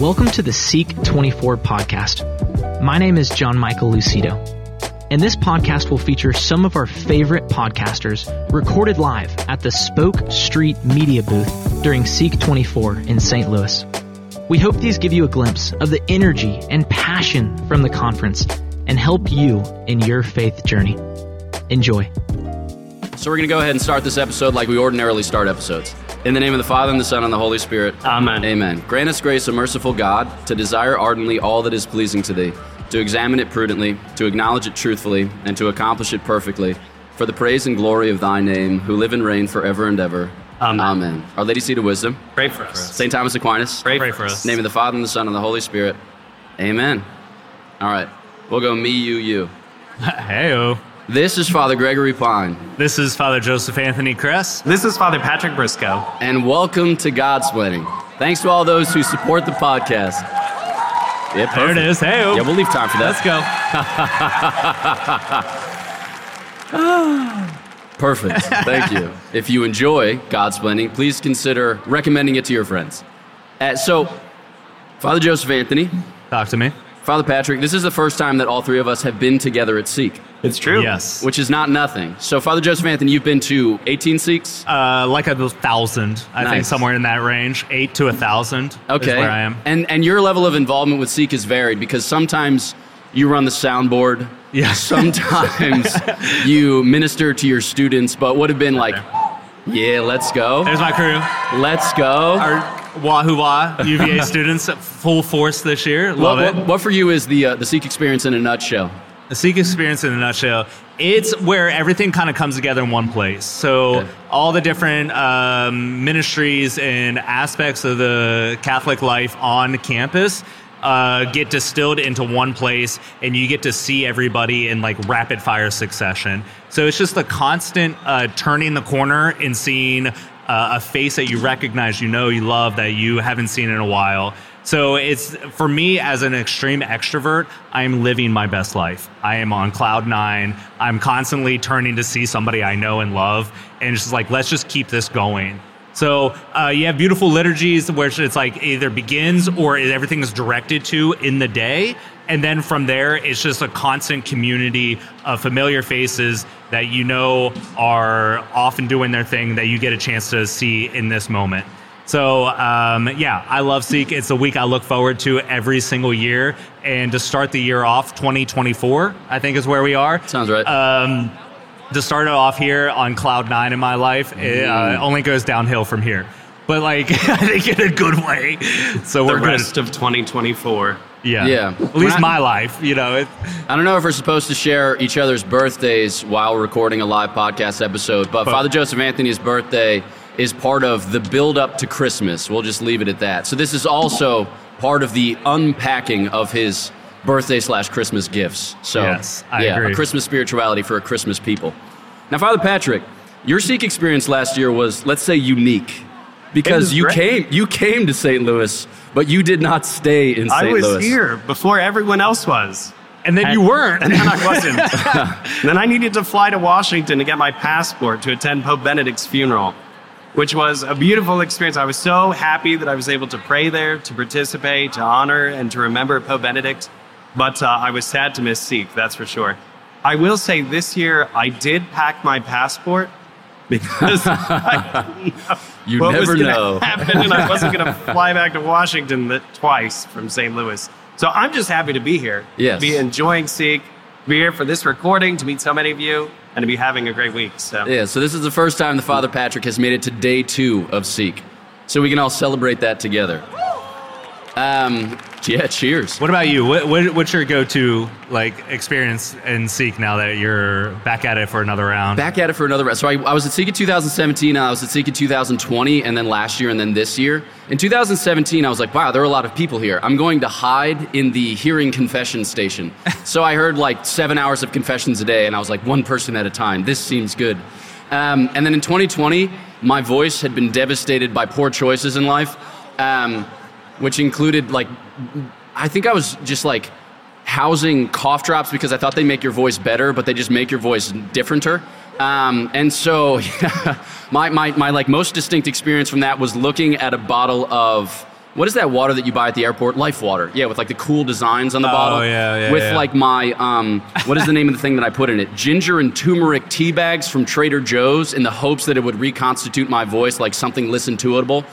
Welcome to the Seek 24 podcast. My name is John Michael Lucido, and this podcast will feature some of our favorite podcasters recorded live at the Spoke Street Media booth during Seek 24 in St. Louis. We hope these give you a glimpse of the energy and passion from the conference and help you in your faith journey. Enjoy. So we're going to go ahead and start this episode like we ordinarily start episodes. In the name of the Father, and the Son, and the Holy Spirit. Amen. Amen. Grant us grace, O merciful God, to desire ardently all that is pleasing to Thee, to examine it prudently, to acknowledge it truthfully, and to accomplish it perfectly, for the praise and glory of Thy name, who live and reign forever and ever. Amen. Amen. Our Lady Seat of Wisdom, Pray for us. St. Thomas Aquinas. Pray, Pray for for us. us. Name of the Father, and the Son, and the Holy Spirit. Amen. All right. We'll go me, you, you. Heyo. This is Father Gregory Pine, This is Father Joseph Anthony Kress. This is Father Patrick Briscoe. and welcome to Godsplaining. Thanks to all those who support the podcast. Yeah, There it perfect. is. Heyo. Yeah, we'll leave time for that. Let's go. Perfect. Thank you. If you enjoy Godsplaining, please consider recommending it to your friends. Uh, so, Father Joseph Anthony, Talk to me. Father Patrick, this is the first time that all three of us have been together at Seek, It's true. Yes. which is not nothing. So, Father Joseph Anthony, you've been to 18 Seeks? Uh, like a thousand. I think somewhere in that range. Eight to a thousand. Okay. Is where I am. And and your level of involvement with Seek is varied because sometimes you run the soundboard. Yeah. Sometimes you minister to your students, but would have been like, yeah, let's go. There's my crew. Let's go. Our Wahoo Wah UVA students at full force this year. What, Love what, it. what for you is the uh, the Seek experience in a nutshell? The Seek experience in a nutshell. It's where everything kind of comes together in one place. So Okay. all the different um, ministries and aspects of the Catholic life on campus uh, get distilled into one place, and you get to see everybody in like rapid fire succession. So it's just the constant uh, turning the corner and seeing a face that you recognize, you know, you love, that you haven't seen in a while. So it's for me as an extreme extrovert, I'm living my best life. I am on cloud nine. I'm constantly turning to see somebody I know and love, and just like let's just keep this going. So uh, you have beautiful liturgies where it's like either begins or everything is directed to in the day, and then from there it's just a constant community of familiar faces that you know are often doing their thing that you get a chance to see in this moment. So um, yeah, I love Seek. It's a week I look forward to every single year, and to start the year off, 2024, I think is where we are. Sounds right. Um, to start it off here on cloud nine in my life, it uh, only goes downhill from here. But like, I think in a good way. So The we're good. rest of 2024. Yeah. Yeah. At least I- my life, you know. It, I don't know if we're supposed to share each other's birthdays while recording a live podcast episode, but But- Father Joseph Anthony's birthday is part of the build up to Christmas. We'll just leave it at that. So this is also part of the unpacking of his birthday slash Christmas gifts. So Yes, I yeah, agree. a Christmas spirituality for a Christmas people. Now, Father Patrick, your Seek experience last year was, let's say, unique because you great. came you came to St. Louis, but you did not stay in St. Louis. I was Louis. here before everyone else was. and then you weren't. And then I wasn't. And then I needed to fly to Washington to get my passport to attend Pope Benedict's funeral, which was a beautiful experience. I was so happy that I was able to pray there, to participate, to honor, and to remember Pope Benedict. But uh, I was sad to miss Seek, that's for sure. I will say this year I did pack my passport because I You what never was know. happen, and I wasn't going to fly back to Washington twice from St. Louis. So I'm just happy to be here. Yes. To be enjoying Seek, be here for this recording, to meet so many of you, and to be having a great week. So Yeah, so this is the first time the Father Patrick has made it to day two of Seek. So we can all celebrate that together. Um, yeah, cheers. What about you? What, what, what's your go-to like experience in Seek now that you're back at it for another round? Back at it for another round. So I, I was at Seek in 2017, and I was at Seek in 2020, and then last year, and then this year. In 2017, I was like, wow, there are a lot of people here. I'm going to hide in the hearing confession station. so I heard like seven hours of confessions a day, and I was like, one person at a time. This seems good. Um, and then in 2020, my voice had been devastated by poor choices in life, um, which included like, I think I was just like housing cough drops because I thought they make your voice better, but they just make your voice differenter. Um, and so, my, my, my like most distinct experience from that was looking at a bottle of what is that water that you buy at the airport? Life water. Yeah, with like the cool designs on the Oh, bottle. yeah, yeah, With yeah. like my um, what is the name of the thing that I put in it? Ginger and turmeric tea bags from Trader Joe's in the hopes that it would reconstitute my voice like something listen toable.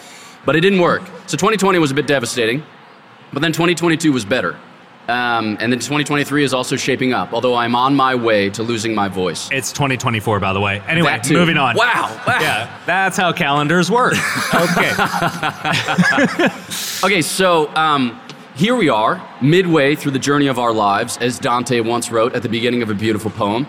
But it didn't work. So 2020 was a bit devastating. But then 2022 was better. Um, and then 2023 is also shaping up, although I'm on my way to losing my voice. It's 2024, by the way. Anyway, moving on. Wow. wow. Yeah, that's how calendars work. Okay. Okay, so um, here we are, midway through the journey of our lives, as Dante once wrote at the beginning of a beautiful poem.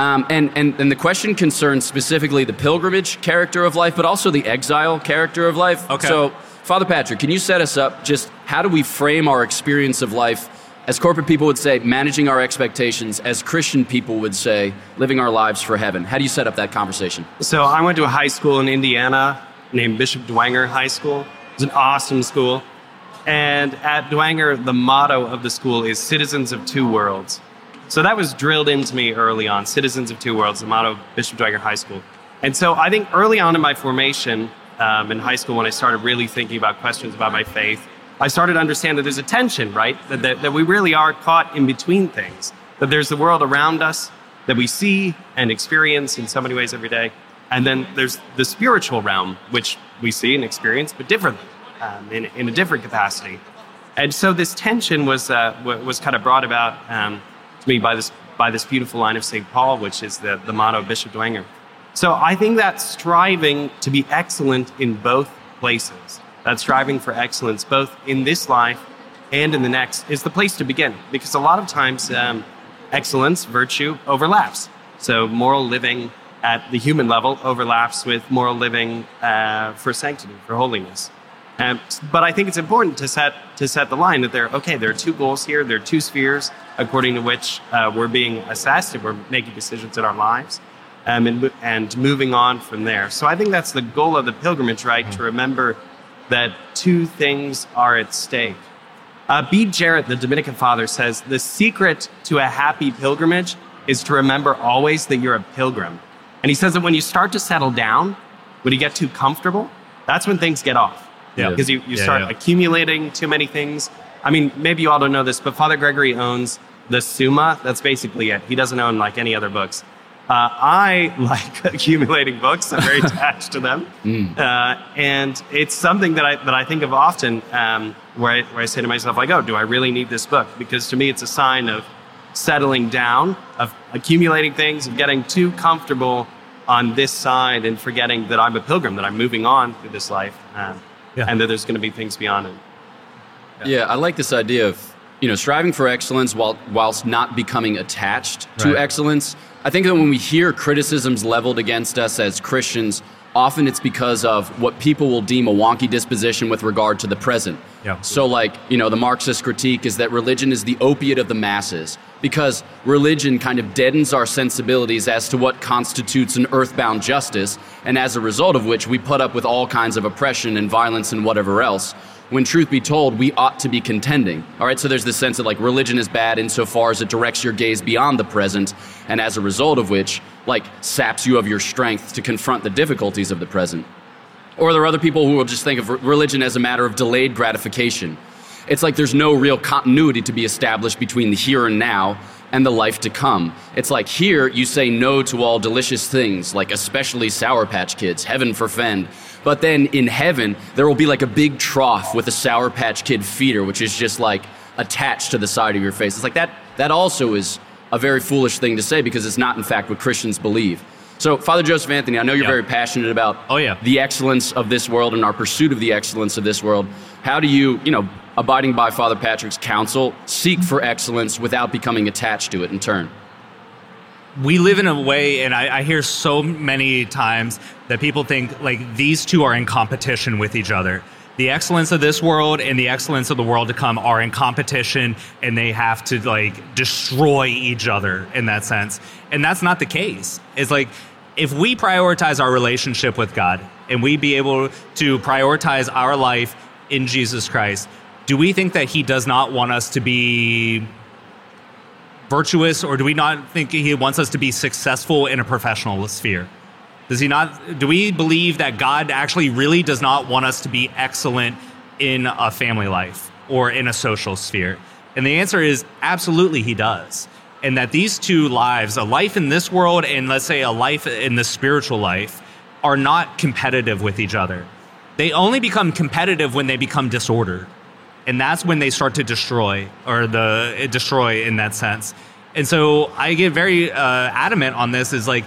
Um, and, and, and the question concerns specifically the pilgrimage character of life, but also the exile character of life. Okay. So, Father Patrick, can you set us up just how do we frame our experience of life? As corporate people would say, managing our expectations. As Christian people would say, living our lives for heaven. How do you set up that conversation? So I went to a high school in Indiana named Bishop Dwenger High School. It's an awesome school. And at Dwenger, the motto of the school is Citizens of Two Worlds. So that was drilled into me early on Citizens of Two Worlds, the motto of Bishop Dwenger High School. And so I think early on in my formation um, in high school, when I started really thinking about questions about my faith, I started to understand that there's a tension, right? That, that, that we really are caught in between things. That there's the world around us that we see and experience in so many ways every day. And then there's the spiritual realm, which we see and experience, but differently, um, in, in a different capacity. And so this tension was, uh, was kind of brought about um, to me by this, by this beautiful line of St. Paul, which is the, the motto of Bishop Dwenger. So I think that striving to be excellent in both places, that striving for excellence both in this life and in the next, is the place to begin. Because a lot of times, um, excellence, virtue overlaps. So moral living at the human level overlaps with moral living uh, for sanctity, for holiness. But I think it's important to set to set the line that there. Okay, there are two goals here. There are two spheres according to which uh, we're being assessed and we're making decisions in our lives, um, and and moving on from there. So I think that's the goal of the pilgrimage, right? To remember that two things are at stake. Uh, Bede Jarrett, the Dominican father, says the secret to a happy pilgrimage is to remember always that you're a pilgrim. And he says that when you start to settle down, when you get too comfortable, that's when things get off. Yeah. Because you, you Yeah, start yeah. accumulating too many things. I mean, maybe you all don't know this, but Father Gregory owns the Summa. That's basically it. He doesn't own like any other books. Uh, I like accumulating books. I'm very attached to them, uh, and it's something that I that I think of often. Um, where I, where I say to myself, like, "Oh, do I really need this book?" Because to me, it's a sign of settling down, of accumulating things, of getting too comfortable on this side, and forgetting that I'm a pilgrim, that I'm moving on through this life, um, Yeah. and that there's going to be things beyond it. Yeah, I like this idea of you know striving for excellence while whilst not becoming attached to Right. excellence. I think that when we hear criticisms leveled against us as Christians, often it's because of what people will deem a wonky disposition with regard to the present. Yeah. So, like, you know, the Marxist critique is that religion is the opiate of the masses because religion kind of deadens our sensibilities as to what constitutes an earthbound justice, and as a result of which we put up with all kinds of oppression and violence and whatever else. When truth be told, we ought to be contending. All right, so there's this sense that like religion is bad insofar as it directs your gaze beyond the present, and as a result of which, like, saps you of your strength to confront the difficulties of the present. Or there are other people who will just think of religion as a matter of delayed gratification. It's like there's no real continuity to be established between the here and now and the life to come. It's like here you say no to all delicious things, like especially Sour Patch Kids, heaven forfend. But then in heaven, there will be like a big trough with a Sour Patch Kid feeder, which is just like attached to the side of your face. It's like that, that also is a very foolish thing to say because it's not, in fact, what Christians believe. So, Father Joseph Anthony, I know you're Yeah. very passionate about Oh, yeah. the excellence of this world and our pursuit of the excellence of this world. How do you, you know, abiding by Father Patrick's counsel, seek for excellence without becoming attached to it in turn? we live in a way, and I, I hear so many times that people think like these two are in competition with each other. The excellence of this world and the excellence of the world to come are in competition, and they have to like destroy each other in that sense. And that's not the case. It's like if we prioritize our relationship with God and we be able to prioritize our life in Jesus Christ, do we think that He does not want us to be virtuous, or do we not think He wants us to be successful in a professional sphere? Does He not? Do we believe that God actually really does not want us to be excellent in a family life or in a social sphere? And the answer is absolutely He does. And that these two lives, a life in this world and let's say a life in the spiritual life, are not competitive with each other. They only become competitive when they become disordered and that's when they start to destroy or the destroy in that sense. And so i get very uh, adamant on this is like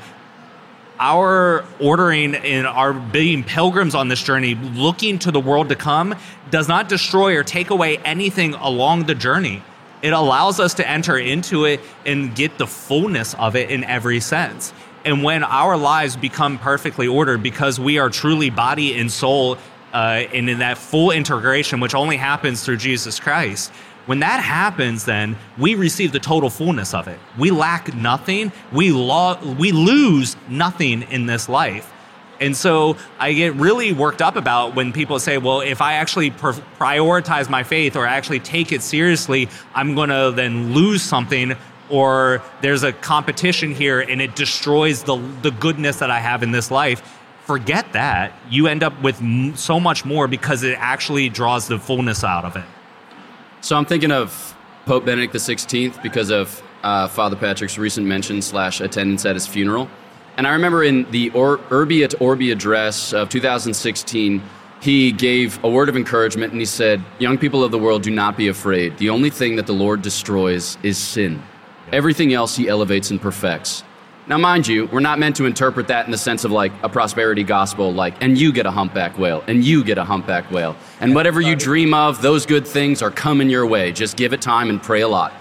our ordering and our being pilgrims on this journey looking to the world to come does not destroy or take away anything along the journey. It allows us to enter into it and get the fullness of it in every sense. And when our lives become perfectly ordered because we are truly body and soul uh, and in that full integration, which only happens through Jesus Christ, when that happens, then we receive the total fullness of it. We lack nothing. We, lo- we lose nothing in this life. And so I get really worked up about when people say, well, if I actually pr- prioritize my faith or actually take it seriously, I'm going to then lose something or there's a competition here and it destroys the, the goodness that I have in this life forget that. You end up with m- so much more because it actually draws the fullness out of it. So I'm thinking of Pope Benedict XVI because of uh, Father Patrick's recent mention slash attendance at his funeral. And I remember in the or- Urbi et Orbi address of 2016, he gave a word of encouragement and he said, Young people of the world, do not be afraid. The only thing that the Lord destroys is sin. Everything else he elevates and perfects. Now, mind you, we're not meant to interpret that in the sense of like a prosperity gospel, like, and you get a humpback whale, and you get a humpback whale. And whatever you dream of, those good things are coming your way. Just give it time and pray a lot.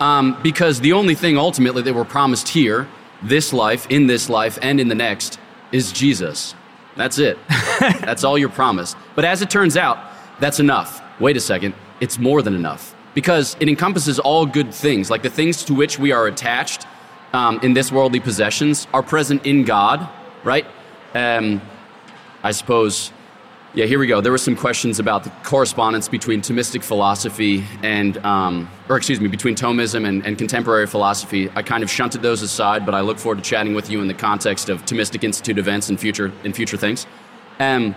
Um, because the only thing ultimately that we're promised here, this life, in this life, and in the next, is Jesus. That's it. that's all you're promised. But as it turns out, that's enough. Wait a second, it's more than enough. Because it encompasses all good things, like the things to which we are attached um, in this worldly possessions are present in God, right? Um, I suppose, yeah, here we go. There were some questions about the correspondence between Thomistic philosophy and, um, or excuse me, between Thomism and, and, contemporary philosophy. I kind of shunted those aside, but I look forward to chatting with you in the context of Thomistic Institute events and future, in future things. Um,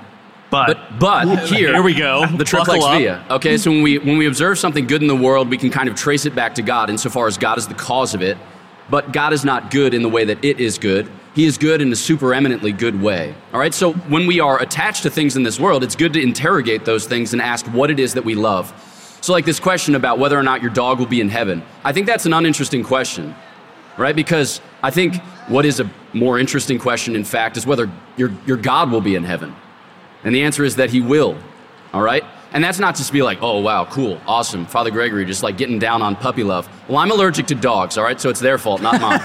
but, but, but here, here we go. The triplex via. Okay, so when we when we observe something good in the world, we can kind of trace it back to God, insofar as God is the cause of it. But God is not good in the way that it is good. He is good in a supereminently good way. All right, so when we are attached to things in this world, it's good to interrogate those things and ask what it is that we love. So, like this question about whether or not your dog will be in heaven, I think that's an uninteresting question, right? Because I think what is a more interesting question, in fact, is whether your, your God will be in heaven. And the answer is that he will, all right? And that's not just be like, oh, wow, cool, awesome. Father Gregory just like getting down on puppy love. Well, I'm allergic to dogs, all right? So it's their fault, not mine.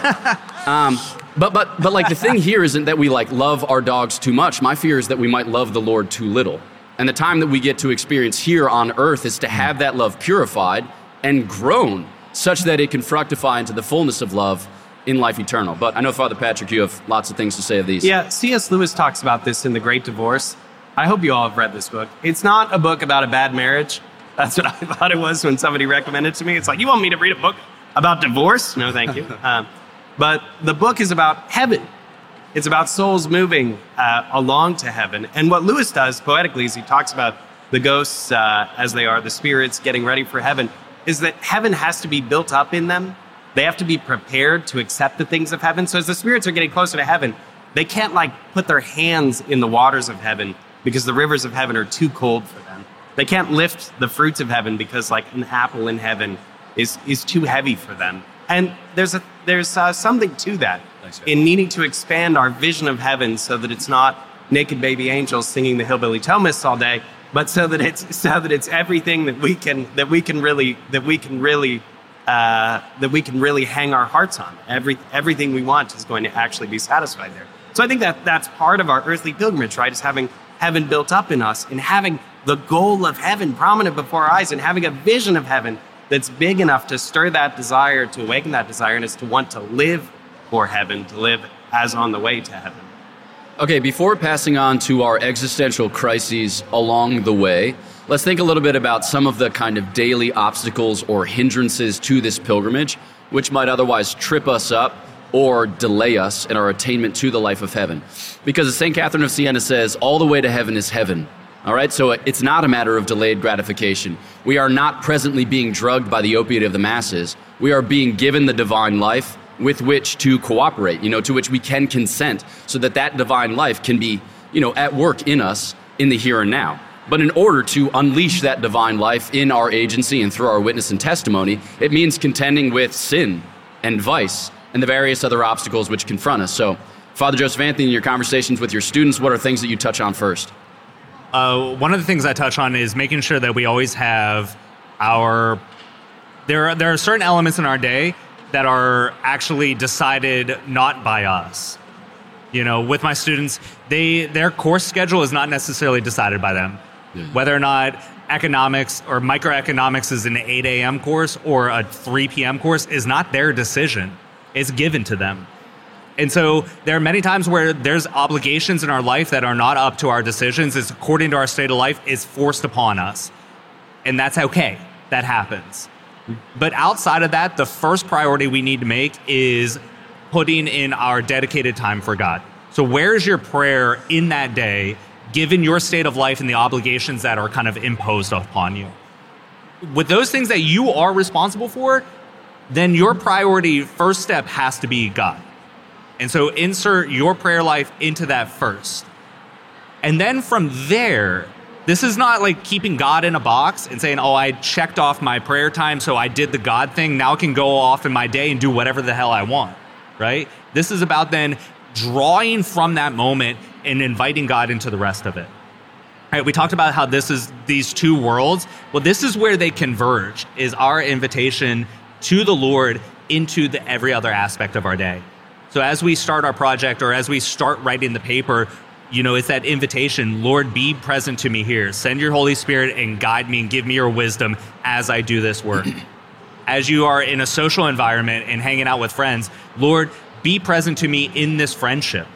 um, but, but, but like the thing here isn't that we like love our dogs too much. My fear is that we might love the Lord too little. And the time that we get to experience here on earth is to have that love purified and grown such that it can fructify into the fullness of love in life eternal. But I know, Father Patrick, you have lots of things to say of these. Yeah, C.S. Lewis talks about this in The Great Divorce. I hope you all have read this book. It's not a book about a bad marriage. That's what I thought it was when somebody recommended it to me. It's like, you want me to read a book about divorce? No, thank you. Um, but the book is about heaven. It's about souls moving uh, along to heaven. And what Lewis does poetically is he talks about the ghosts uh, as they are, the spirits getting ready for heaven, is that heaven has to be built up in them. They have to be prepared to accept the things of heaven. So as the spirits are getting closer to heaven, they can't like put their hands in the waters of heaven because the rivers of heaven are too cold for them. They can't lift the fruits of heaven because like an apple in heaven is is too heavy for them. And there's a there's uh, something to that in needing to expand our vision of heaven so that it's not naked baby angels singing the hillbilly Thomas all day, but so that it's so that it's everything that we can that we can really that we can really uh, that we can really hang our hearts on. Every everything we want is going to actually be satisfied there. So I think that that's part of our earthly pilgrimage, right? Is having heaven built up in us and having the goal of heaven prominent before our eyes and having a vision of heaven that's big enough to stir that desire, to awaken that desire, and is to want to live for heaven, to live as on the way to heaven. Okay, before passing on to our existential crises along the way, let's think a little bit about some of the kind of daily obstacles or hindrances to this pilgrimage, which might otherwise trip us up or delay us in our attainment to the life of heaven. Because as St. Catherine of Siena says, all the way to heaven is heaven. All right, so uh, it's not a matter of delayed gratification. We are not presently being drugged by the opiate of the masses. We are being given the divine life with which to cooperate, you know, to which we can consent so that that divine life can be, you know, at work in us in the here and now. But in order to unleash that divine life in our agency and through our witness and testimony, it means contending with sin and vice and the various other obstacles which confront us. So, Father Joseph Anthony, in your conversations with your students, what are things that you touch on first? Uh, one of the things I touch on is making sure that we always have our there are, there are certain elements in our day that are actually decided not by us. You know, with my students, they their course schedule is not necessarily decided by them. Yeah. Whether or not economics or microeconomics is an 8 a.m. course or a 3 p.m. course is not their decision. It's given to them. And so there are many times where there's obligations in our life that are not up to our decisions. It's according to our state of life, is forced upon us. And that's okay. That happens. But outside of that, the first priority we need to make is putting in our dedicated time for God. So, where's your prayer in that day, given your state of life and the obligations that are kind of imposed upon you? With those things that you are responsible for, then your priority, first step, has to be God. And so, insert your prayer life into that first. And then from there, this is not like keeping God in a box and saying, oh, I checked off my prayer time, so I did the God thing. Now I can go off in my day and do whatever the hell I want, right? This is about then drawing from that moment and inviting God into the rest of it. Right, we talked about how this is these two worlds. Well, this is where they converge, is our invitation to the Lord into the every other aspect of our day. So as we start our project or as we start writing the paper, you know, it's that invitation, Lord, be present to me here. Send your Holy Spirit and guide me and give me your wisdom as I do this work. as you are in a social environment and hanging out with friends, Lord, be present to me in this friendship.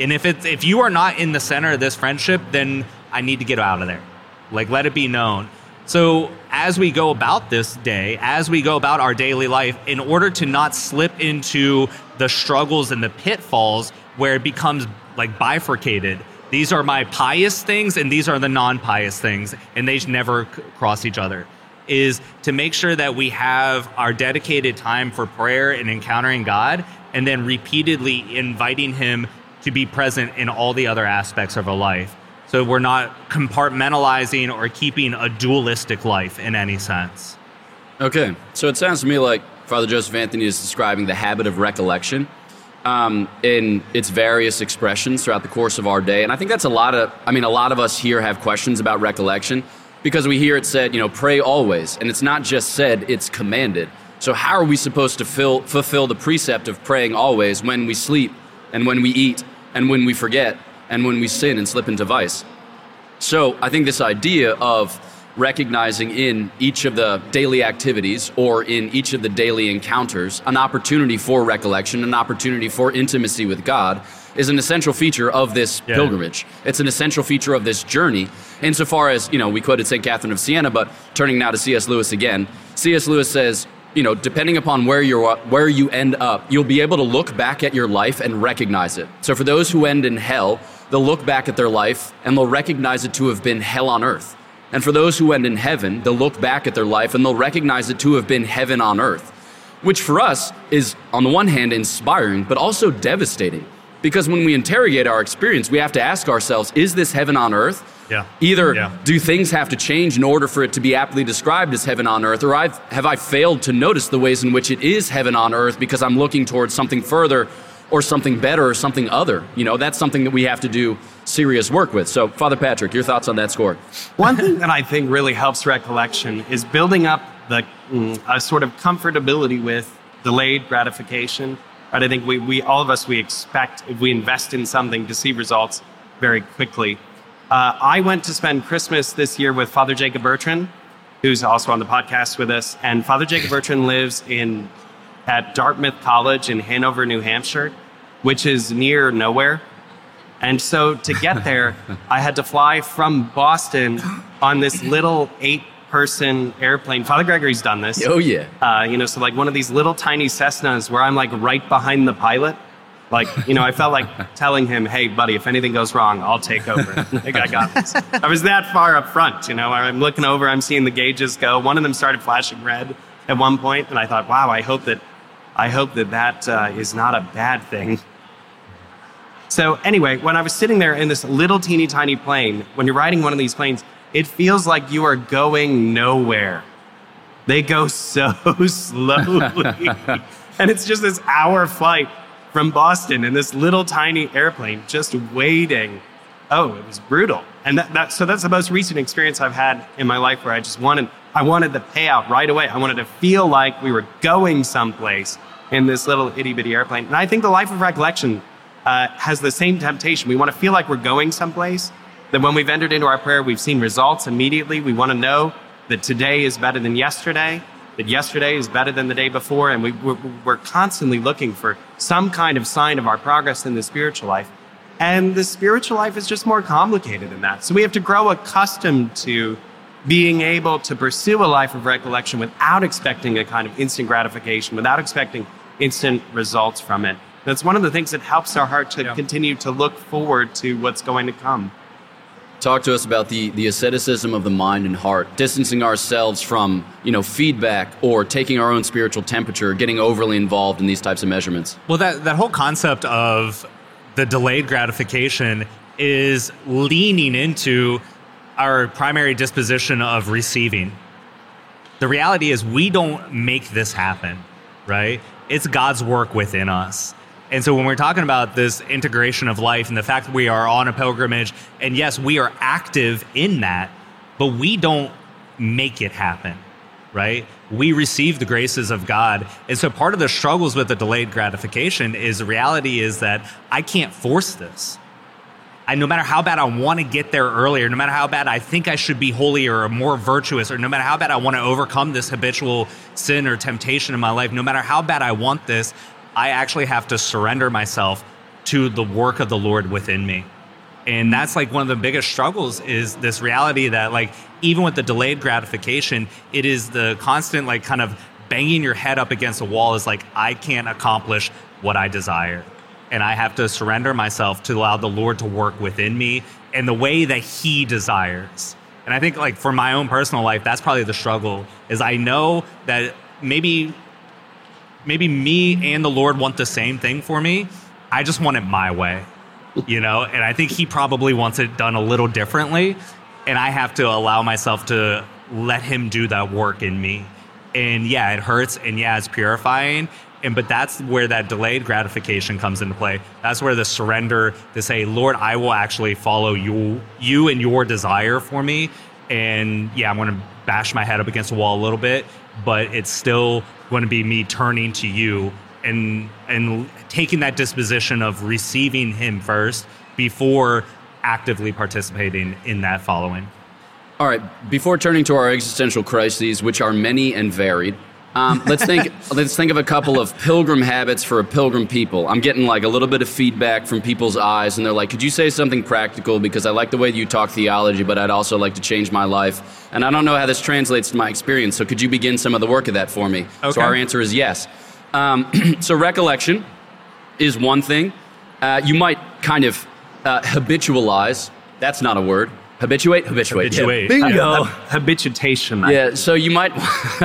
And if it's if you are not in the center of this friendship, then I need to get out of there. Like let it be known. So as we go about this day, as we go about our daily life, in order to not slip into the struggles and the pitfalls where it becomes like bifurcated. These are my pious things and these are the non pious things, and they never cross each other. Is to make sure that we have our dedicated time for prayer and encountering God, and then repeatedly inviting Him to be present in all the other aspects of our life. So we're not compartmentalizing or keeping a dualistic life in any sense. Okay, so it sounds to me like Father Joseph Anthony is describing the habit of recollection um, in its various expressions throughout the course of our day. And I think that's a lot of, I mean, a lot of us here have questions about recollection because we hear it said, you know, pray always. And it's not just said, it's commanded. So, how are we supposed to fill, fulfill the precept of praying always when we sleep and when we eat and when we forget and when we sin and slip into vice? So, I think this idea of recognizing in each of the daily activities or in each of the daily encounters an opportunity for recollection, an opportunity for intimacy with God is an essential feature of this yeah. pilgrimage. It's an essential feature of this journey. Insofar as, you know, we quoted St. Catherine of Siena, but turning now to C.S. Lewis again, C.S. Lewis says, you know, depending upon where you where you end up, you'll be able to look back at your life and recognize it. So for those who end in hell, they'll look back at their life and they'll recognize it to have been hell on earth. And for those who end in heaven, they'll look back at their life and they'll recognize it to have been heaven on earth, which for us is, on the one hand, inspiring, but also devastating. Because when we interrogate our experience, we have to ask ourselves is this heaven on earth? Yeah. Either yeah. do things have to change in order for it to be aptly described as heaven on earth, or I've, have I failed to notice the ways in which it is heaven on earth because I'm looking towards something further or something better or something other? You know, that's something that we have to do serious work with. So, Father Patrick, your thoughts on that score? One thing that I think really helps recollection is building up the mm, a sort of comfortability with delayed gratification. Right? I think we, we all of us we expect if we invest in something to see results very quickly. Uh, I went to spend Christmas this year with Father Jacob Bertrand, who's also on the podcast with us. And Father Jacob Bertrand lives in at Dartmouth College in Hanover, New Hampshire, which is near nowhere. And so to get there, I had to fly from Boston on this little eight person airplane. Father Gregory's done this. Oh, yeah. Uh, you know, so like one of these little tiny Cessnas where I'm like right behind the pilot. Like, you know, I felt like telling him, hey, buddy, if anything goes wrong, I'll take over. like, I got this. I was that far up front, you know, I'm looking over, I'm seeing the gauges go. One of them started flashing red at one point, and I thought, wow, I hope that, I hope that that uh, is not a bad thing. So anyway, when I was sitting there in this little teeny tiny plane, when you're riding one of these planes, it feels like you are going nowhere. They go so slowly. and it's just this hour flight from Boston in this little tiny airplane just waiting. Oh, it was brutal. And that, that, so that's the most recent experience I've had in my life where I just wanted, I wanted the payout right away. I wanted to feel like we were going someplace in this little itty bitty airplane. And I think the life of recollection uh, has the same temptation. We want to feel like we're going someplace. That when we've entered into our prayer, we've seen results immediately. We want to know that today is better than yesterday that yesterday is better than the day before, and we, we're, we're constantly looking for some kind of sign of our progress in the spiritual life. And the spiritual life is just more complicated than that. So we have to grow accustomed to being able to pursue a life of recollection without expecting a kind of instant gratification, without expecting instant results from it. That's one of the things that helps our heart to yeah. continue to look forward to what's going to come. Talk to us about the, the asceticism of the mind and heart, distancing ourselves from, you know, feedback or taking our own spiritual temperature, getting overly involved in these types of measurements. Well, that, that whole concept of the delayed gratification is leaning into our primary disposition of receiving. The reality is we don't make this happen, right? It's God's work within us. And so when we're talking about this integration of life and the fact that we are on a pilgrimage, and yes, we are active in that, but we don't make it happen, right? We receive the graces of God. And so part of the struggles with the delayed gratification is the reality is that I can't force this. I, no matter how bad I want to get there earlier, no matter how bad I think I should be holier or more virtuous, or no matter how bad I want to overcome this habitual sin or temptation in my life, no matter how bad I want this, I actually have to surrender myself to the work of the Lord within me. And that's like one of the biggest struggles is this reality that like even with the delayed gratification, it is the constant like kind of banging your head up against a wall is like I can't accomplish what I desire. And I have to surrender myself to allow the Lord to work within me in the way that he desires. And I think like for my own personal life, that's probably the struggle is I know that maybe maybe me and the Lord want the same thing for me. I just want it my way, you know? And I think He probably wants it done a little differently. And I have to allow myself to let Him do that work in me. And yeah, it hurts. And yeah, it's purifying. And but that's where that delayed gratification comes into play. That's where the surrender to say, Lord, I will actually follow you, you and your desire for me. And yeah, I'm going to bash my head up against the wall a little bit, but it's still going to be me turning to you and and taking that disposition of receiving him first before actively participating in that following. All right, before turning to our existential crises, which are many and varied, um, let's think. let's think of a couple of pilgrim habits for a pilgrim people. I'm getting like a little bit of feedback from people's eyes, and they're like, "Could you say something practical? Because I like the way you talk theology, but I'd also like to change my life, and I don't know how this translates to my experience. So could you begin some of the work of that for me?" Okay. So our answer is yes. Um, so recollection is one thing. Uh, you might kind of uh, habitualize. That's not a word habituate, habituate. Habituate. Yeah. Bingo. habituation. Yeah. So you might.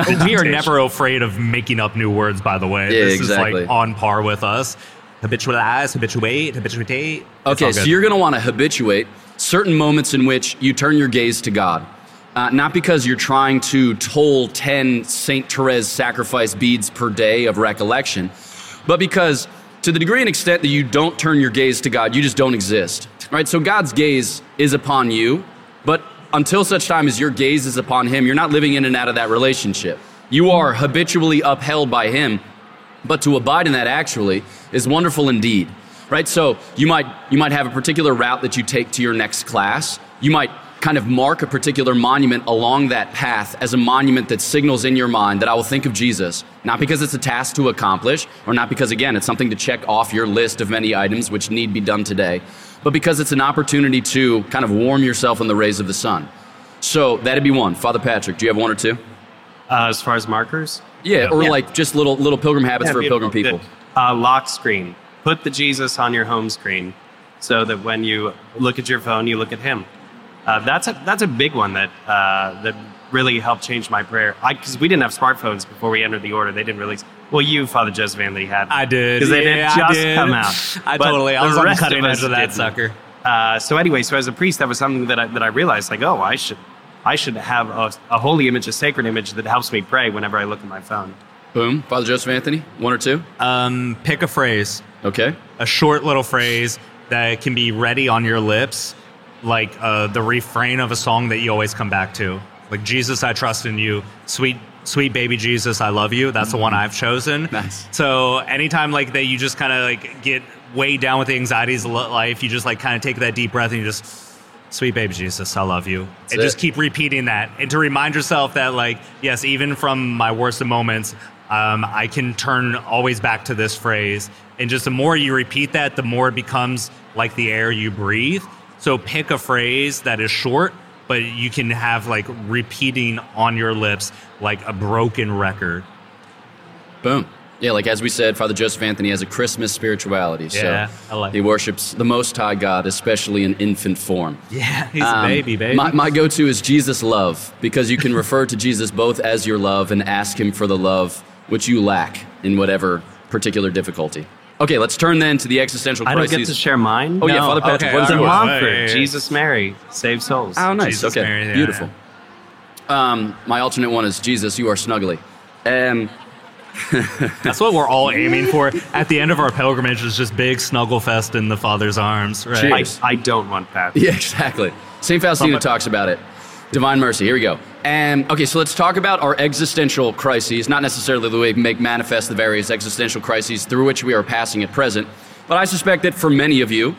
we are never afraid of making up new words. By the way, yeah, this exactly. is like on par with us. Habitualize, habituate, habituate. Okay, so you're going to want to habituate certain moments in which you turn your gaze to God. Uh, not because you're trying to toll 10 St. Therese sacrifice beads per day of recollection, but because to the degree and extent that you don't turn your gaze to God, you just don't exist. Right? So God's gaze is upon you, but until such time as your gaze is upon Him, you're not living in and out of that relationship. You are habitually upheld by Him, but to abide in that actually is wonderful indeed. Right? So you might you might have a particular route that you take to your next class. You might kind of mark a particular monument along that path as a monument that signals in your mind that I will think of Jesus, not because it's a task to accomplish, or not because, again, it's something to check off your list of many items which need be done today, but because it's an opportunity to kind of warm yourself in the rays of the sun. So that'd be one. Father Patrick, do you have one or two? Uh, as far as markers, Yeah, or Yeah. like just little little pilgrim habits Yeah, for pilgrim people. Uh, lock screen. Put the Jesus on your home screen so that when you look at your phone, you look at Him. Uh, that's a that's a big one that uh, that really helped change my prayer. Because we didn't have smartphones before we entered the order. They didn't release. Well, you, Father Joseph Anthony, had. I did. because they Yeah, didn't I just did. come out. I But totally. I the was on the rest cutting us edge of that didn't. sucker. Uh, so anyway, so as a priest, that was something that I, that I realized, like, oh, I should I should have a, a holy image, a sacred image that helps me pray whenever I look at my phone. Boom. Father Joseph Anthony, one or two? Um, pick a phrase, Okay. a short little phrase that can be ready on your lips, like uh, the refrain of a song that you always come back to. Like Jesus, I trust in you. Sweet, sweet baby Jesus, I love you. That's the one I've chosen. Nice. So anytime like that, you just kind of like get way down with the anxieties of life. You just like kind of take that deep breath and you just. Sweet baby Jesus, I love you. and it. just keep repeating that. And to remind yourself that, like, yes, even from my worst of moments, um, I can turn always back to this phrase. And just the more you repeat that, the more it becomes like the air you breathe. So pick a phrase that is short, but you can have like repeating on your lips like a broken record. Boom. Yeah, like as we said, Father Joseph Anthony has a Christmas spirituality. Yeah, so I like he worships the Most High God, especially in infant form. Yeah, he's Um, a baby, baby. My, my go to is Jesus love, because you can refer to Jesus both as your love and ask him for the love which you lack in whatever particular difficulty. Okay, let's turn then to the existential I don't get to share mine. Oh, yeah, Father Patrick, okay, what is It's in all yours? right. Montfort. Yeah, yeah, yeah. Jesus, Mary, save souls. Oh, nice. Jesus, okay, Mary, yeah, beautiful. Um, my alternate one is Jesus, you are snuggly. Um, That's what we're all aiming for. At the end of our pilgrimage is just big snuggle fest in the Father's arms, right? I, I don't want that. Yeah, exactly. St. Faustina Somebody- talks about it. Divine mercy. Here we go. And okay, so let's talk about our existential crises, not necessarily the way we make manifest the various existential crises through which we are passing at present, but I suspect that for many of you,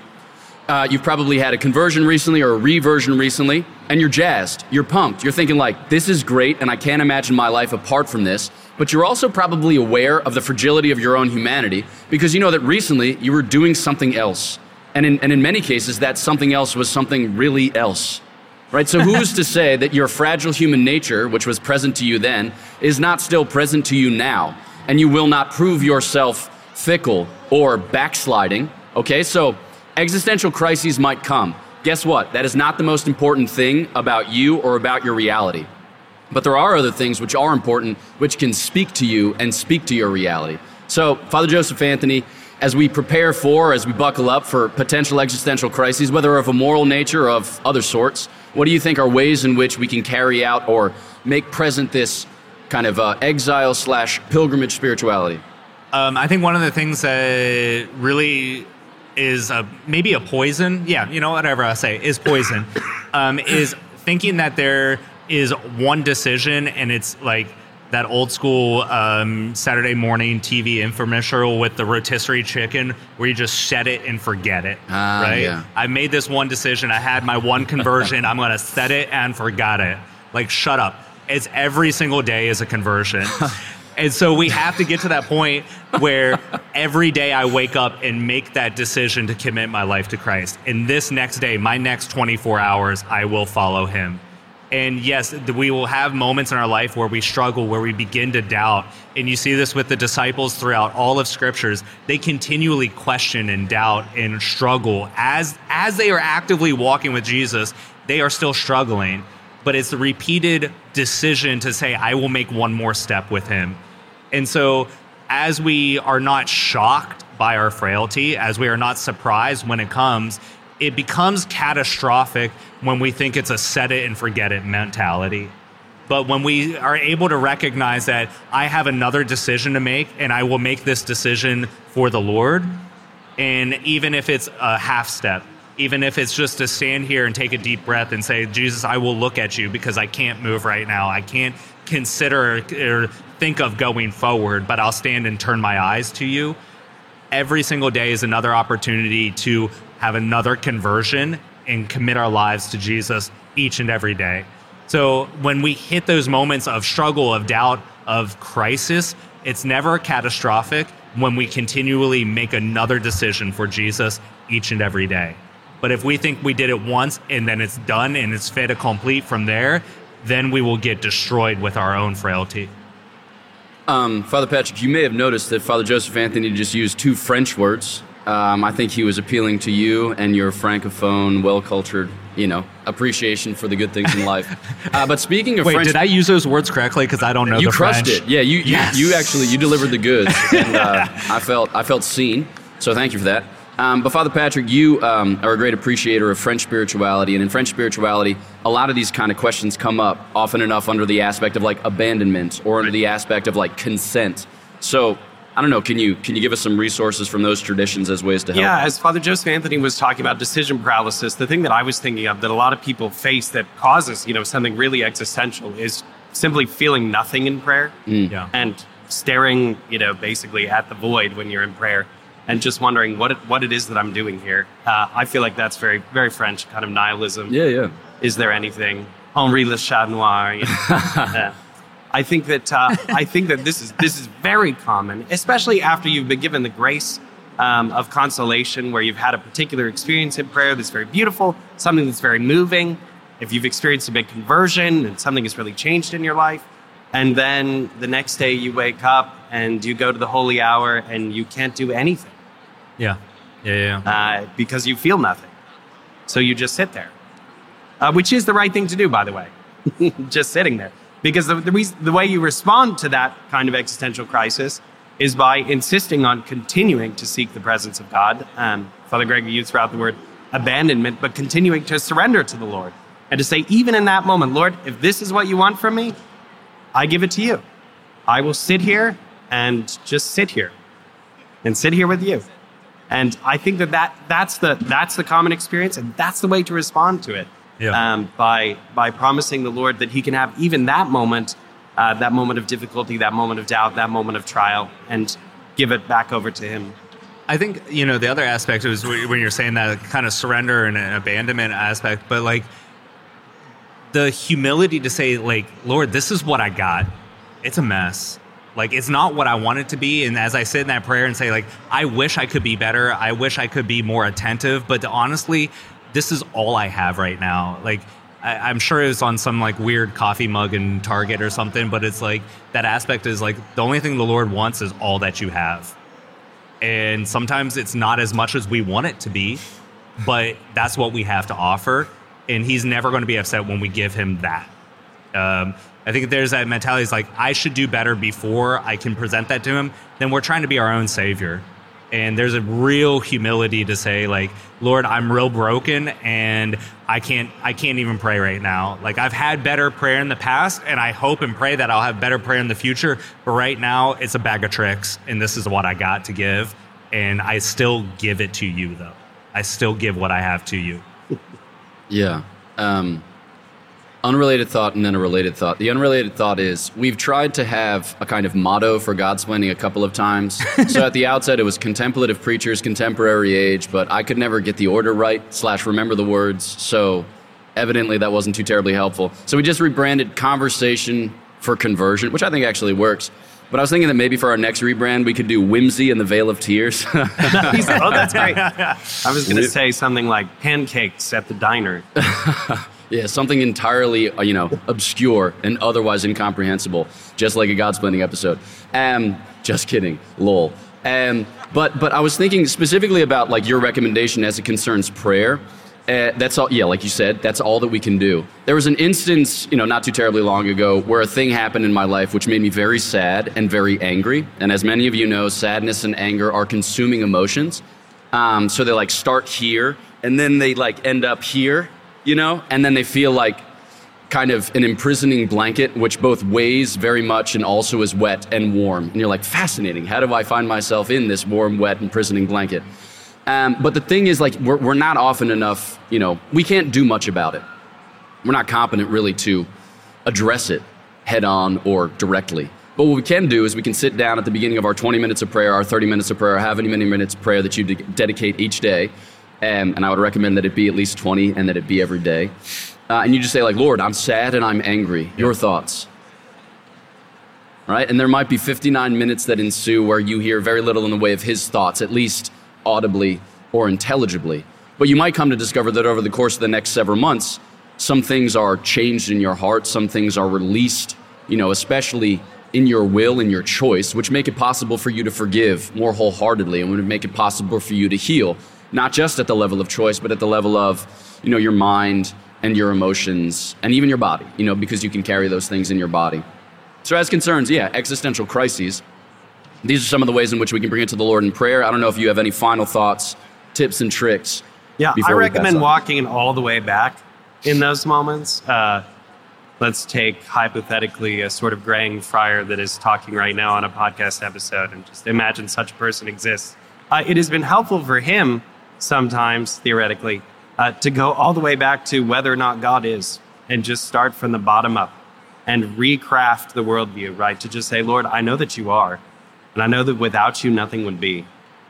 uh, you've probably had a conversion recently or a reversion recently, and you're jazzed, you're pumped, you're thinking like, this is great, and I can't imagine my life apart from this. But you're also probably aware of the fragility of your own humanity because you know that recently you were doing something else. And in, and in many cases, that something else was something really else. Right? So who's to say that your fragile human nature, which was present to you then, is not still present to you now? And you will not prove yourself fickle or backsliding. Okay? So existential crises might come. Guess what? That is not the most important thing about you or about your reality. But there are other things which are important, which can speak to you and speak to your reality. So, Father Joseph Anthony, as we prepare for, as we buckle up for potential existential crises, whether of a moral nature or of other sorts, what do you think are ways in which we can carry out or make present this kind of uh, exile slash pilgrimage spirituality? Um, I think one of the things that really is a, maybe a poison, yeah, you know, whatever I say, is poison, um, is thinking that there is one decision and it's like that old school um, Saturday morning TV infomercial with the rotisserie chicken where you just set it and forget it. Ah, right? yeah. I made this one decision. I had my one conversion. I'm going to set it and forgot it. Like, shut up. It's every single day is a conversion. and so we have to get to that point where every day I wake up and make that decision to commit my life to Christ. And this next day, my next 24 hours, I will follow him. And yes, we will have moments in our life where we struggle, where we begin to doubt. And you see this with the disciples throughout all of scriptures. They continually question and doubt and struggle as as they are actively walking with Jesus, they are still struggling. But it's the repeated decision to say, I will make one more step with him. And so as we are not shocked by our frailty, as we are not surprised when it comes, it becomes catastrophic when we think it's a set it and forget it mentality. But when we are able to recognize that I have another decision to make and I will make this decision for the Lord, and even if it's a half step, even if it's just to stand here and take a deep breath and say, Jesus, I will look at you because I can't move right now. I can't consider or think of going forward, but I'll stand and turn my eyes to you every single day is another opportunity to have another conversion and commit our lives to Jesus each and every day. So when we hit those moments of struggle, of doubt, of crisis, it's never catastrophic when we continually make another decision for Jesus each and every day. But if we think we did it once and then it's done and it's fait accompli from there, then we will get destroyed with our own frailty. Um, Father Patrick, you may have noticed that Father Joseph Anthony just used two French words. Um, I think he was appealing to you and your francophone, well-cultured, you know, appreciation for the good things in life. Uh, but speaking of Wait, French, did I use those words correctly? Because I don't know you the crushed French. it. Yeah, you, Yes. you you actually you delivered the goods, and uh, I felt I felt seen. So thank you for that. Um, but Father Patrick, you um, are a great appreciator of French spirituality, and in French spirituality, a lot of these kind of questions come up often enough under the aspect of like abandonment or under the aspect of like consent. So I don't know. Can you can you give us some resources from those traditions as ways to help? Yeah, as Father Joseph Anthony was talking about decision paralysis, the thing that I was thinking of that a lot of people face that causes, you know, something really existential is simply feeling nothing in prayer Yeah. and staring, you know, basically at the void when you're in prayer and just wondering what it, what it is that I'm doing here. Uh, I feel like that's very very French kind of nihilism. yeah, yeah. Is there anything? Henri Le Chat Noir. You know? Uh, I think that uh, I think that this is this is very common, especially after you've been given the grace um, of consolation, where you've had a particular experience in prayer that's very beautiful, something that's very moving. If you've experienced a big conversion and something has really changed in your life, and then the next day you wake up and you go to the holy hour and you can't do anything Yeah. Yeah. Yeah. uh, because you feel nothing. So you just sit there, uh, which is the right thing to do, by the way, just sitting there. Because the, the, reason, the way you respond to that kind of existential crisis is by insisting on continuing to seek the presence of God. Um, Father Greg used throughout the word abandonment, but continuing to surrender to the Lord and to say, even in that moment, Lord, if this is what you want from me, I give it to you. I will sit here and just sit here and sit here with you. And I think that, that that's the that's the common experience, and that's the way to respond to it. Yeah. Um, by by promising the Lord that He can have even that moment, uh, that moment of difficulty, that moment of doubt, that moment of trial, and give it back over to Him. I think you know the other aspect is when you're saying that kind of surrender and an abandonment aspect, but like the humility to say, like, Lord, this is what I got. It's a mess. Like it's not what I want it to be. And as I sit in that prayer and say, like, I wish I could be better. I wish I could be more attentive. But honestly, this is all I have right now. Like I, I'm sure it's on some like weird coffee mug in Target or something, but it's like that aspect is like the only thing the Lord wants is all that you have. And sometimes it's not as much as we want it to be but that's what we have to offer and he's never going to be upset when we give him that. Um, i think there's that mentality is like i should do better before i can present that to him then we're trying to be our own savior and there's a real humility to say like lord i'm real broken and i can't i can't even pray right now like i've had better prayer in the past and i hope and pray that i'll have better prayer in the future but right now it's a bag of tricks and this is what i got to give and i still give it to you though i still give what i have to you Yeah. Um, unrelated thought and then a related thought. The unrelated thought is we've tried to have a kind of motto for Godsplaining a couple of times. so at the outset, it was contemplative preachers, contemporary age, but I could never get the order right slash remember the words. So evidently that wasn't too terribly helpful. So we just rebranded conversation for conversion, which I think actually works. But I was thinking that maybe for our next rebrand, we could do whimsy and the vale of tears. Oh, that's great. I was going to say something like pancakes at the diner. Yeah, something entirely, uh, you know, obscure and otherwise incomprehensible, just like a Godsplaining episode. Um, just kidding, lol. Um, but but I was thinking specifically about like your recommendation as it concerns prayer. Uh, that's all. Yeah, like you said, that's all that we can do. There was an instance, you know, not too terribly long ago, where a thing happened in my life which made me very sad and very angry. And as many of you know, sadness and anger are consuming emotions. Um, so they like start here, and then they like end up here, you know, and then they feel like kind of an imprisoning blanket, which both weighs very much and also is wet and warm. And you're like, fascinating. How do I find myself in this warm, wet, imprisoning blanket? Um, but the thing is, like, we're, we're not often enough, you know, we can't do much about it. We're not competent really to address it head on or directly. But what we can do is we can sit down at the beginning of our 20 minutes of prayer, our 30 minutes of prayer, however many minutes of prayer that you de- dedicate each day, And I would recommend that it be at least 20 and that it be every day. Uh, and you just say, like, Lord, I'm sad and I'm angry. Your thoughts. Right? And there might be 59 minutes that ensue where you hear very little in the way of his thoughts, at least audibly or intelligibly. But you might come to discover that over the course of the next several months, some things are changed in your heart, some things are released, you know, especially in your will and your choice, which make it possible for you to forgive more wholeheartedly and would make it possible for you to heal, not just at the level of choice, but at the level of, you know, your mind and your emotions and even your body, you know, because you can carry those things in your body. So, as concerns, yeah, existential crises, these are some of the ways in which we can bring it to the Lord in prayer. I don't know if you have any final thoughts, tips, and tricks. Yeah, I before we pass recommend walking all the way back in those moments. Uh, let's take hypothetically a sort of graying friar that is talking right now on a podcast episode and just imagine such a person exists. Uh, it has been helpful for him sometimes, theoretically, uh, to go all the way back to whether or not God is and just start from the bottom up and recraft the worldview, right? To just say, Lord, I know that you are, and I know that without you, nothing would be.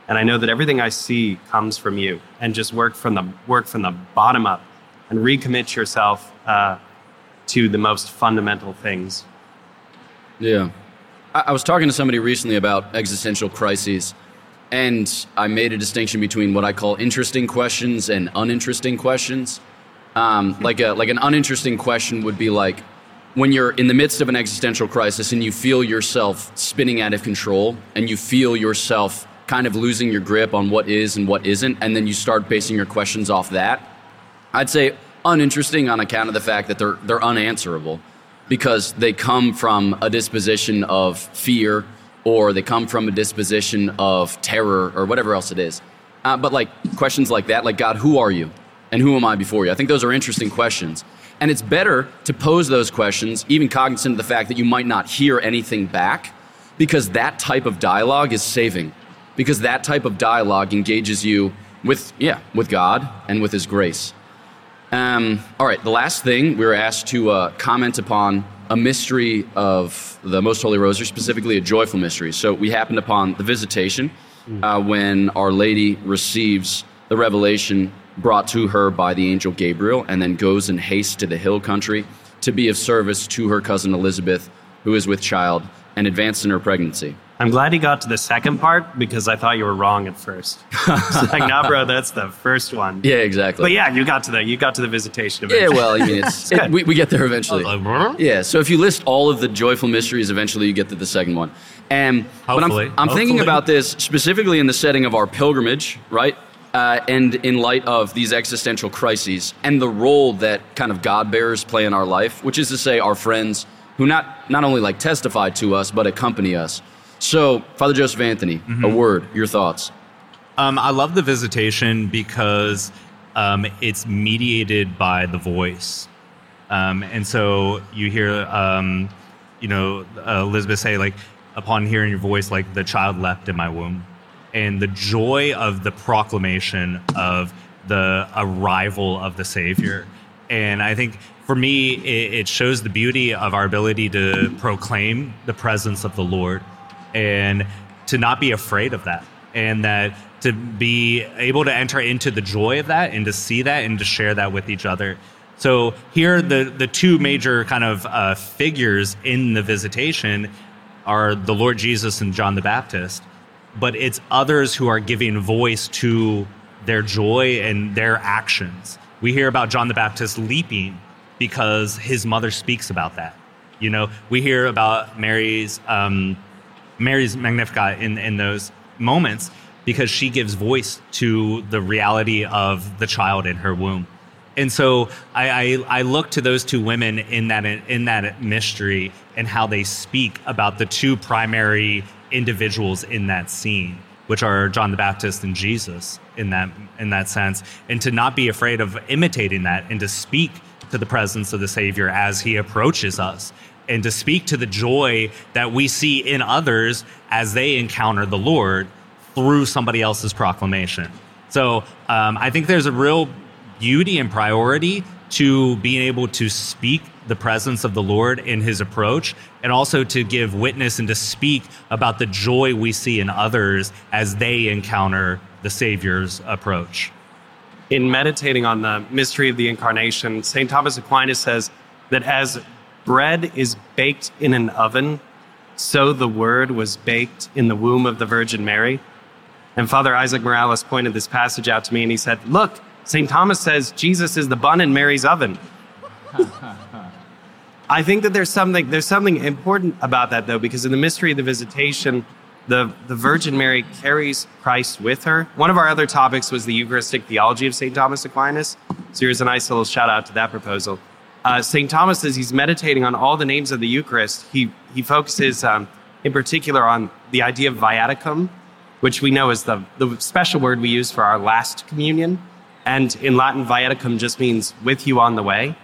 And I know that everything I see comes from you, and just work from the work from the bottom up, and recommit yourself uh, to the most fundamental things. Yeah. I, I was talking to somebody recently about existential crises, and I made a distinction between what I call interesting questions and uninteresting questions. Um, like, a, like an uninteresting question would be like when you're in the midst of an existential crisis and you feel yourself spinning out of control and you feel yourself kind of losing your grip on what is and what isn't, and then you start basing your questions off that. I'd say uninteresting on account of the fact that they're they're unanswerable because they come from a disposition of fear or they come from a disposition of terror or whatever else it is. Uh, but like questions like that, like God, who are you, and who am I before you? I think those are interesting questions. And it's better to pose those questions, even cognizant of the fact that you might not hear anything back, because that type of dialogue is saving. Because that type of dialogue engages you with, yeah, with God and with His grace. Um, all right, the last thing we were asked to uh, comment upon a mystery of the Most Holy Rosary, specifically a joyful mystery. So we happened upon the visitation uh, when Our Lady receives the revelation brought to her by the angel Gabriel and then goes in haste to the hill country to be of service to her cousin Elizabeth, who is with child and advanced in her pregnancy. I'm glad he got to the second part because I thought you were wrong at first. It's like, nah, bro, that's the first one. Yeah, exactly. But yeah, you got to the you got to the visitation. Yeah, well, I mean, it's, it, we, we get there eventually. Yeah, so if you list all of the joyful mysteries, eventually you get to the second one. And but Hopefully. I'm, I'm thinking about this specifically in the setting of our pilgrimage, right? Uh, and in light of these existential crises and the role that kind of God bearers play in our life, which is to say, our friends who not not only like testify to us but accompany us. So, Father Joseph Anthony, a word, your thoughts. Um, I love the visitation because um, it's mediated by the voice. Um, and so you hear, um, you know, uh, Elizabeth say, like, upon hearing your voice, like, the child leapt in my womb. And the joy of the proclamation of the arrival of the Savior. And I think for me, it, it shows the beauty of our ability to proclaim the presence of the Lord and to not be afraid of that. And that to be able to enter into the joy of that and to see that and to share that with each other. So here, the the two major kind of uh, figures in the visitation are the Lord Jesus and John the Baptist, but it's others who are giving voice to their joy and their actions. We hear about John the Baptist leaping because his mother speaks about that. You know, we hear about Mary's um, Mary's Magnificat in in those moments because she gives voice to the reality of the child in her womb. And so I, I, I look to those two women in that in that mystery and how they speak about the two primary individuals in that scene, which are John the Baptist and Jesus in that in that sense, and to not be afraid of imitating that and to speak to the presence of the Savior as he approaches us and to speak to the joy that we see in others as they encounter the Lord through somebody else's proclamation. So um, I think there's a real beauty and priority to being able to speak the presence of the Lord in his approach and also to give witness and to speak about the joy we see in others as they encounter the Savior's approach. in meditating on the mystery of the incarnation, St. Thomas Aquinas says that as bread is baked in an oven, so the word was baked in the womb of the Virgin Mary. And Father Isaac Morales pointed this passage out to me and he said, Look, St. Thomas says Jesus is the bun in Mary's oven. I think that there's something there's something important about that though, because in the mystery of the visitation, the, the Virgin Mary carries Christ with her. One of our other topics was the Eucharistic theology of St. Thomas Aquinas. So here's a nice little shout out to that proposal. Uh, St. Thomas, as he's meditating on all the names of the Eucharist, he, he focuses um, in particular on the idea of viaticum, which we know is the, the special word we use for our last communion. And in Latin, viaticum just means with you on the way.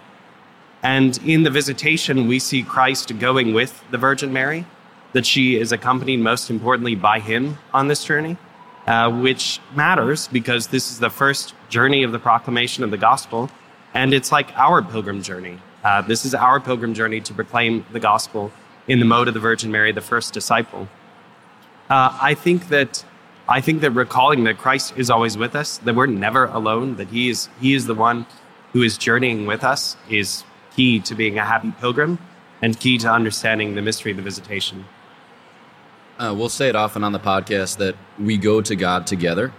And in the visitation, we see Christ going with the Virgin Mary, that she is accompanied most importantly by him on this journey, uh, which matters because this is the first journey of the proclamation of the gospel. And it's like our pilgrim journey. Uh, this is our pilgrim journey to proclaim the gospel in the mode of the Virgin Mary, the first disciple. Uh, I think that I think that recalling that Christ is always with us, that we're never alone, that He is He is the one who is journeying with us, is key to being a happy pilgrim and key to understanding the mystery of the visitation. Uh, we'll say it often on the podcast that we go to God together.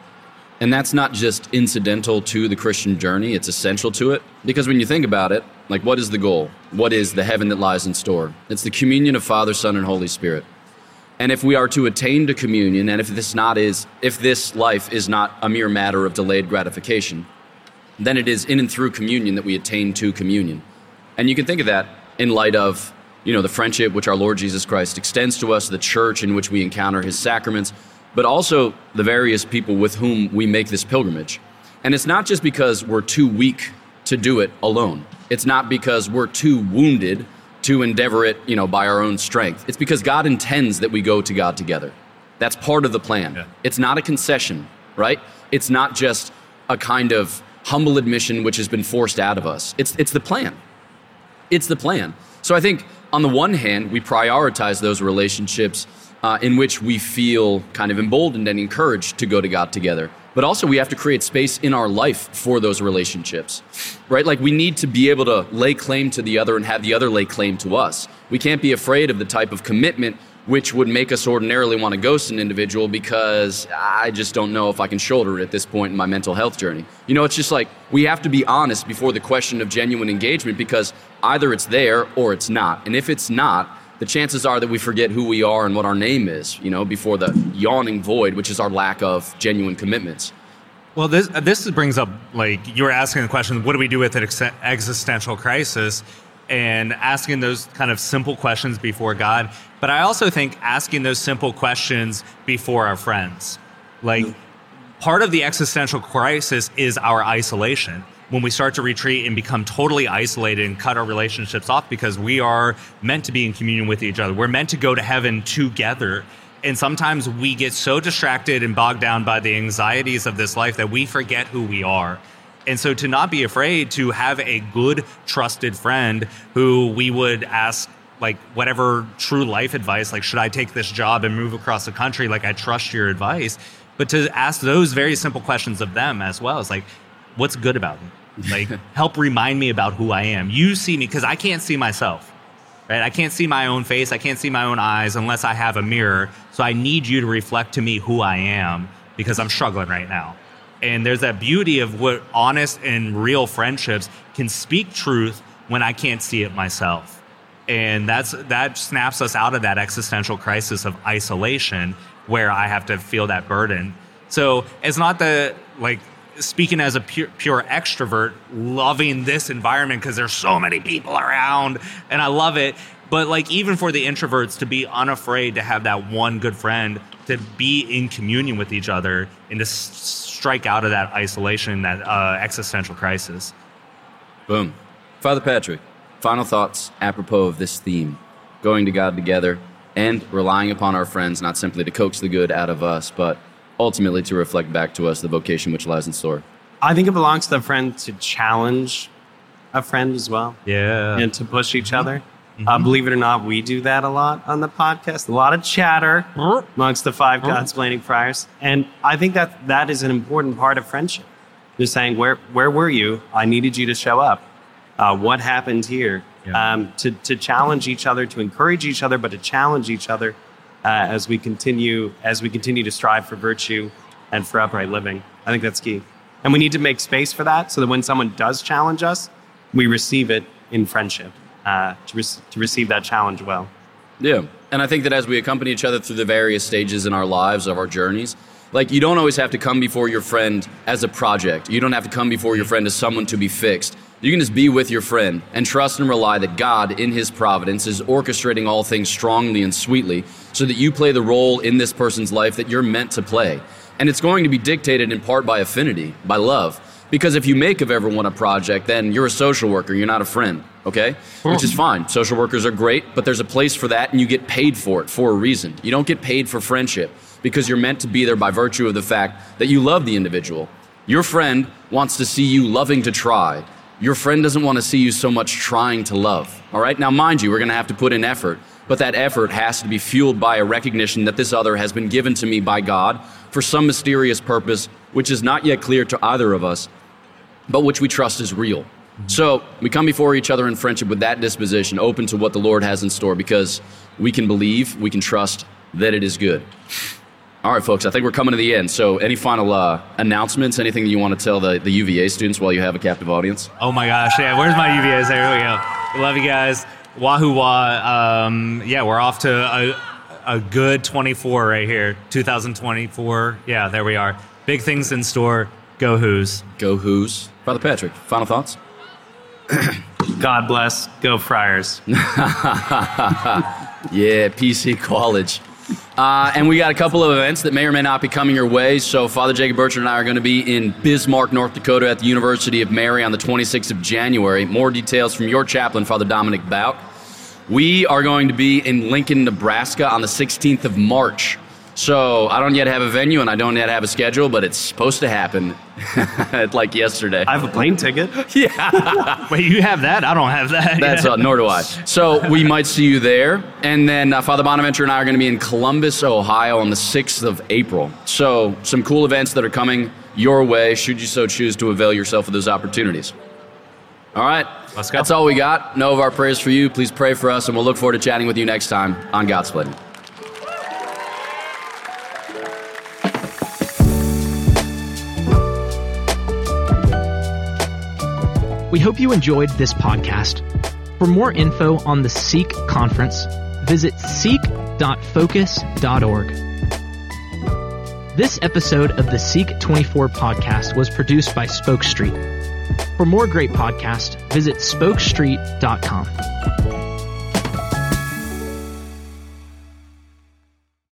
And that's not just incidental to the Christian journey, it's essential to it. Because when you think about it, like what is the goal? What is the heaven that lies in store? It's the communion of Father, Son, and Holy Spirit. And if we are to attain to communion, and if this not is if this life is not a mere matter of delayed gratification, then it is in and through communion that we attain to communion. And you can think of that in light of, you know, the friendship which our Lord Jesus Christ extends to us, the church in which we encounter his sacraments, but also the various people with whom we make this pilgrimage. And it's not just because we're too weak to do it alone. It's not because we're too wounded to endeavor it, you know, by our own strength. It's because God intends that we go to God together. That's part of the plan. Yeah. It's not a concession, right? It's not just a kind of humble admission which has been forced out of us. It's it's the plan. It's the plan. So I think on the one hand, we prioritize those relationships uh, in which we feel kind of emboldened and encouraged to go to God together. But also, we have to create space in our life for those relationships, right? Like, we need to be able to lay claim to the other and have the other lay claim to us. We can't be afraid of the type of commitment which would make us ordinarily want to ghost an individual because I just don't know if I can shoulder it at this point in my mental health journey. You know, it's just like we have to be honest before the question of genuine engagement because either it's there or it's not. And if it's not, the chances are that we forget who we are and what our name is, you know, before the yawning void, which is our lack of genuine commitments. Well, this uh, this brings up like you were asking the question, what do we do with an existential crisis? and asking those kind of simple questions before God. But I also think asking those simple questions before our friends. Like mm-hmm. part of the existential crisis is our isolation. When we start to retreat and become totally isolated and cut our relationships off because we are meant to be in communion with each other. We're meant to go to heaven together. And sometimes we get so distracted and bogged down by the anxieties of this life that we forget who we are. And so to not be afraid to have a good, trusted friend who we would ask like whatever true life advice, like should I take this job and move across the country? Like I trust your advice. But to ask those very simple questions of them as well is like, what's good about me? Like help remind me about who I am. You see me because I can't see myself. Right? I can't see my own face. I can't see my own eyes unless I have a mirror. So I need you to reflect to me who I am because I'm struggling right now. And there's that beauty of what honest and real friendships can speak truth when I can't see it myself. And that's that snaps us out of that existential crisis of isolation where I have to feel that burden. So it's not the like speaking as a pure, pure extrovert, loving this environment because there's so many people around and I love it. But like even for the introverts to be unafraid to have that one good friend to be in communion with each other and to strike out of that isolation, that uh, existential crisis. Boom. Father Patrick, final thoughts apropos of this theme going to God together and relying upon our friends not simply to coax the good out of us, but ultimately to reflect back to us the vocation which lies in store. I think it belongs to the friend to challenge a friend as well. Yeah. And to push each other. Mm-hmm. Uh, believe it or not, we do that a lot on the podcast. A lot of chatter amongst the five Godsplaining friars, and I think that that is an important part of friendship. just saying, where, where were you? I needed you to show up. Uh, what happened here? Yeah. Um, to, to challenge each other, to encourage each other, but to challenge each other uh, as we continue as we continue to strive for virtue and for upright living. I think that's key. And we need to make space for that so that when someone does challenge us, we receive it in friendship, uh, to, re- to receive that challenge well. Yeah. And I think that as we accompany each other through the various stages in our lives of our journeys, like you don't always have to come before your friend as a project. You don't have to come before your friend as someone to be fixed. You can just be with your friend and trust and rely that God, in His providence, is orchestrating all things strongly and sweetly so that you play the role in this person's life that you're meant to play. And it's going to be dictated in part by affinity, by love. Because if you make of everyone a project, then you're a social worker, you're not a friend, okay? Hmm. Which is fine. Social workers are great, but there's a place for that and you get paid for it for a reason. You don't get paid for friendship because you're meant to be there by virtue of the fact that you love the individual. Your friend wants to see you loving to try. Your friend doesn't want to see you so much trying to love, all right? Now, mind you, we're going to have to put in effort, but that effort has to be fueled by a recognition that this other has been given to me by God for some mysterious purpose, which is not yet clear to either of us, but which we trust is real. Mm-hmm. So we come before each other in friendship with that disposition, open to what the Lord has in store, because we can believe, we can trust that it is good. All right, folks, I think we're coming to the end. So, any final uh, announcements, anything that you want to tell the, the UVA students while you have a captive audience? Oh my gosh, yeah. Where's my UVAs? There we go. Love you guys. Wahoo wah. Um, yeah, we're off to a, a good 24 right here. 2024. Yeah, there we are. Big things in store. Go Hoos. Go Hoos. Father Patrick, final thoughts? God bless. Go Friars. Yeah, PC College. Uh, and we got a couple of events that may or may not be coming your way. So, Father Jacob Bertrand and I are going to be in Bismarck, North Dakota at the University of Mary on the 26th of January. More details from your chaplain, Father Dominic Bouck. We are going to be in Lincoln, Nebraska on the 16th of March. So, I don't yet have a venue and I don't yet have a schedule, but it's supposed to happen like yesterday. I have a plane ticket. Yeah. Wait, you have that? I don't have that. That's uh, nor do I. So we might see you there, and then uh, Father Bonaventure and I are going to be in Columbus, Ohio, on the sixth of April. So some cool events that are coming your way, should you so choose to avail yourself of those opportunities. All right, Let's go. That's all we got. Know of our prayers for you. Please pray for us, and we'll look forward to chatting with you next time on Godsplaining. We hope you enjoyed this podcast. For more info on the Seek conference, visit seek.focus.org. This episode of the Seek 24 podcast was produced by Spoke Street. For more great podcasts, visit spokestreet.com.